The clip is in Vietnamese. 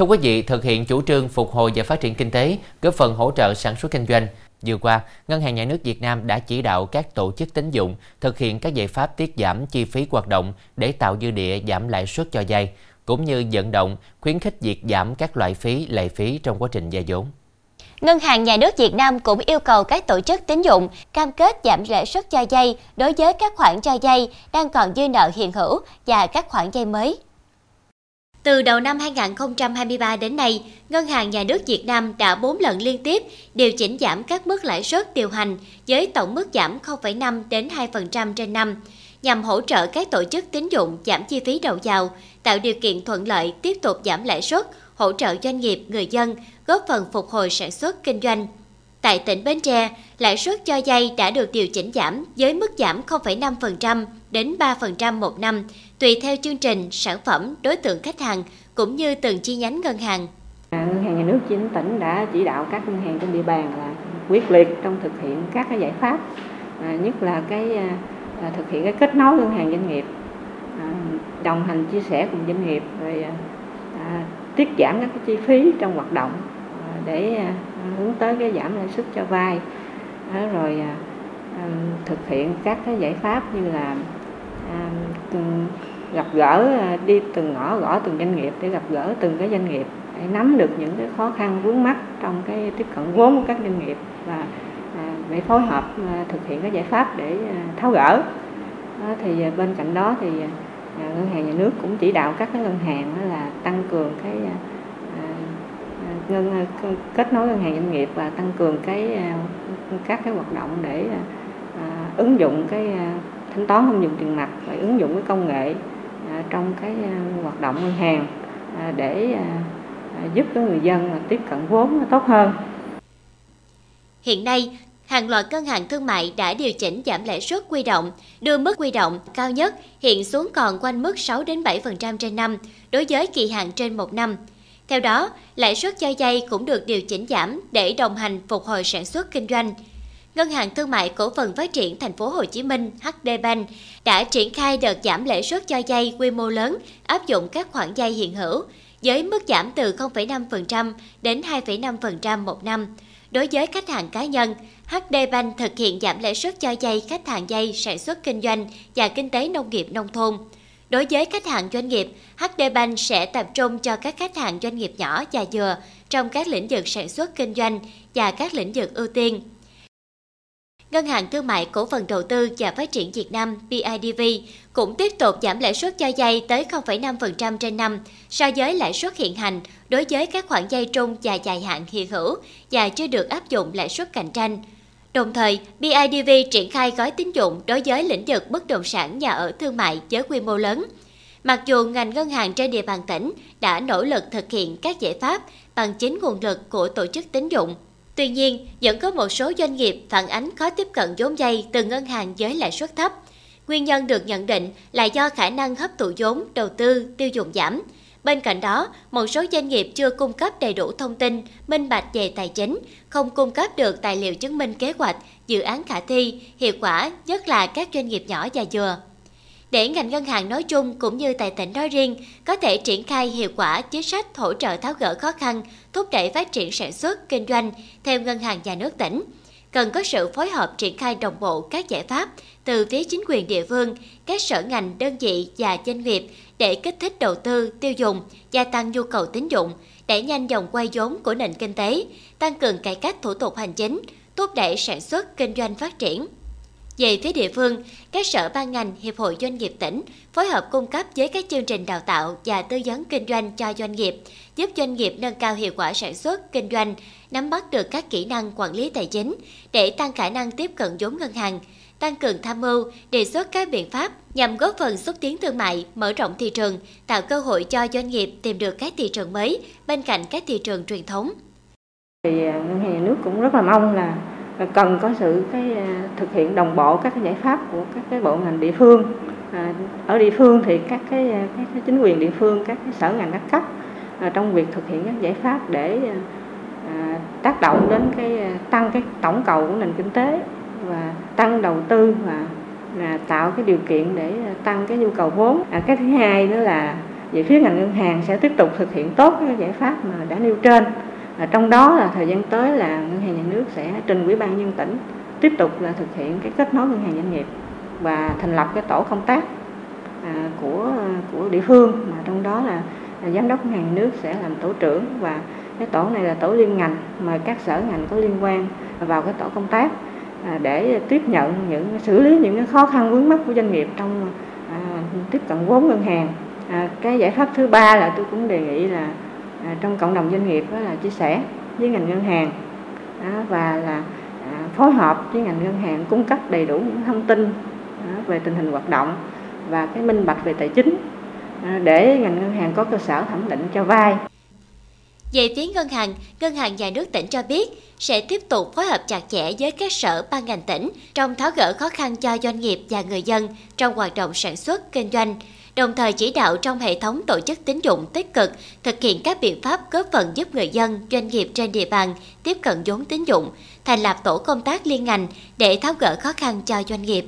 Thưa quý vị, thực hiện chủ trương phục hồi và phát triển kinh tế, góp phần hỗ trợ sản xuất kinh doanh. Vừa qua, Ngân hàng Nhà nước Việt Nam đã chỉ đạo các tổ chức tín dụng thực hiện các giải pháp tiết giảm chi phí hoạt động để tạo dư địa giảm lãi suất cho vay, cũng như vận động khuyến khích việc giảm các loại phí, lệ phí trong quá trình vay vốn. Ngân hàng Nhà nước Việt Nam cũng yêu cầu các tổ chức tín dụng cam kết giảm lãi suất cho vay đối với các khoản cho vay đang còn dư nợ hiện hữu và các khoản vay mới. Từ đầu năm 2023 đến nay, Ngân hàng Nhà nước Việt Nam đã 4 lần liên tiếp điều chỉnh giảm các mức lãi suất điều hành với tổng mức giảm 0,5 đến 2% trên năm, nhằm hỗ trợ các tổ chức tín dụng giảm chi phí đầu vào, tạo điều kiện thuận lợi tiếp tục giảm lãi suất, hỗ trợ doanh nghiệp, người dân, góp phần phục hồi sản xuất kinh doanh. Tại tỉnh Bến Tre, lãi suất cho vay đã được điều chỉnh giảm với mức giảm 0,5% đến 3% một năm, tùy theo chương trình, sản phẩm, đối tượng khách hàng cũng như từng chi nhánh ngân hàng. Ngân hàng nhà nước chi tỉnh đã chỉ đạo các ngân hàng trên địa bàn là quyết liệt trong thực hiện các cái giải pháp, à, nhất là cái à, à thực hiện cái kết nối ngân hàng doanh nghiệp, à, đồng hành chia sẻ cùng doanh nghiệp rồi à, à, tiết giảm các cái chi phí trong hoạt động à, để à, hướng tới cái giảm lãi suất cho vay, à, rồi à, thực hiện các cái giải pháp như là à, gặp gỡ à, đi từng ngõ gõ từng doanh nghiệp để gặp gỡ từng cái doanh nghiệp để nắm được những cái khó khăn vướng mắt trong cái tiếp cận vốn của các doanh nghiệp và à, để phối hợp à, thực hiện các giải pháp để tháo gỡ. Thì bên cạnh đó thì ngân hàng nhà nước cũng chỉ đạo các cái ngân hàng là tăng cường cái ngân kết nối ngân hàng doanh nghiệp và tăng cường cái các cái hoạt động để ứng dụng cái thanh toán không dùng tiền mặt và ứng dụng cái công nghệ À, trong cái à, hoạt động ngân hàng à, để giúp cho người dân tiếp cận vốn tốt hơn. Hiện nay, hàng loạt ngân hàng thương mại đã điều chỉnh giảm lãi suất quy động, đưa mức quy động cao nhất hiện xuống còn quanh mức 6 đến 7% trên năm đối với kỳ hạn trên một năm. Theo đó, lãi suất cho vay cũng được điều chỉnh giảm để đồng hành phục hồi sản xuất kinh doanh. Ngân hàng Thương mại Cổ phần Phát triển Thành phố Hồ Chí Minh HD Bank đã triển khai đợt giảm lãi suất cho vay quy mô lớn, áp dụng các khoản vay hiện hữu với mức giảm từ 0,5% đến 2,5% một năm. Đối với khách hàng cá nhân, HD Bank thực hiện giảm lãi suất cho vay khách hàng vay sản xuất kinh doanh và kinh tế nông nghiệp nông thôn. Đối với khách hàng doanh nghiệp, HD Bank sẽ tập trung cho các khách hàng doanh nghiệp nhỏ và vừa trong các lĩnh vực sản xuất kinh doanh và các lĩnh vực ưu tiên Ngân hàng Thương mại Cổ phần Đầu tư và Phát triển Việt Nam BIDV cũng tiếp tục giảm lãi suất cho vay tới 0,5% trên năm so với lãi suất hiện hành đối với các khoản vay trung và dài hạn hiện hữu và chưa được áp dụng lãi suất cạnh tranh. Đồng thời, BIDV triển khai gói tín dụng đối với lĩnh vực bất động sản nhà ở thương mại với quy mô lớn. Mặc dù ngành ngân hàng trên địa bàn tỉnh đã nỗ lực thực hiện các giải pháp bằng chính nguồn lực của tổ chức tín dụng Tuy nhiên, vẫn có một số doanh nghiệp phản ánh khó tiếp cận vốn vay từ ngân hàng với lãi suất thấp. Nguyên nhân được nhận định là do khả năng hấp thụ vốn, đầu tư, tiêu dùng giảm. Bên cạnh đó, một số doanh nghiệp chưa cung cấp đầy đủ thông tin, minh bạch về tài chính, không cung cấp được tài liệu chứng minh kế hoạch, dự án khả thi, hiệu quả, nhất là các doanh nghiệp nhỏ và vừa để ngành ngân hàng nói chung cũng như tại tỉnh nói riêng có thể triển khai hiệu quả chính sách hỗ trợ tháo gỡ khó khăn, thúc đẩy phát triển sản xuất, kinh doanh theo ngân hàng nhà nước tỉnh. Cần có sự phối hợp triển khai đồng bộ các giải pháp từ phía chính quyền địa phương, các sở ngành, đơn vị và doanh nghiệp để kích thích đầu tư, tiêu dùng, gia tăng nhu cầu tín dụng, đẩy nhanh dòng quay vốn của nền kinh tế, tăng cường cải cách thủ tục hành chính, thúc đẩy sản xuất, kinh doanh phát triển. Về phía địa phương, các sở ban ngành, hiệp hội doanh nghiệp tỉnh phối hợp cung cấp với các chương trình đào tạo và tư vấn kinh doanh cho doanh nghiệp, giúp doanh nghiệp nâng cao hiệu quả sản xuất, kinh doanh, nắm bắt được các kỹ năng quản lý tài chính để tăng khả năng tiếp cận vốn ngân hàng, tăng cường tham mưu, đề xuất các biện pháp nhằm góp phần xúc tiến thương mại, mở rộng thị trường, tạo cơ hội cho doanh nghiệp tìm được các thị trường mới bên cạnh các thị trường truyền thống. Thì à, ngân hàng nhà nước cũng rất là mong là cần có sự cái à, thực hiện đồng bộ các cái giải pháp của các cái bộ ngành địa phương. À, ở địa phương thì các cái, à, các cái chính quyền địa phương các cái sở ngành các cấp à, trong việc thực hiện các giải pháp để à, tác động đến cái à, tăng cái tổng cầu của nền kinh tế và tăng đầu tư và là tạo cái điều kiện để tăng cái nhu cầu vốn. À, cái thứ hai nữa là về phía ngành ngân hàng sẽ tiếp tục thực hiện tốt các giải pháp mà đã nêu trên trong đó là thời gian tới là ngân hàng nhà nước sẽ trình ủy ban nhân tỉnh tiếp tục là thực hiện cái kết nối ngân hàng doanh nghiệp và thành lập cái tổ công tác à, của của địa phương. Mà trong đó là, là giám đốc ngân hàng nhà nước sẽ làm tổ trưởng và cái tổ này là tổ liên ngành mời các sở ngành có liên quan vào cái tổ công tác à, để tiếp nhận những xử lý những cái khó khăn vướng mắt của doanh nghiệp trong à, tiếp cận vốn ngân hàng. À, cái giải pháp thứ ba là tôi cũng đề nghị là à, trong cộng đồng doanh nghiệp đó là chia sẻ với ngành ngân hàng. Và là à, phối hợp với ngành ngân hàng cung cấp đầy đủ những thông tin à, về tình hình hoạt động và cái minh bạch về tài chính à, để ngành ngân hàng có cơ sở thẩm định cho vay. Về phía ngân hàng, Ngân hàng Nhà nước tỉnh cho biết sẽ tiếp tục phối hợp chặt chẽ với các sở ban ngành tỉnh trong tháo gỡ khó khăn cho doanh nghiệp và người dân trong hoạt động sản xuất, kinh doanh, đồng thời chỉ đạo trong hệ thống tổ chức tín dụng tích cực thực hiện các biện pháp góp phần giúp người dân, doanh nghiệp trên địa bàn tiếp cận vốn tín dụng, thành lập tổ công tác liên ngành để tháo gỡ khó khăn cho doanh nghiệp.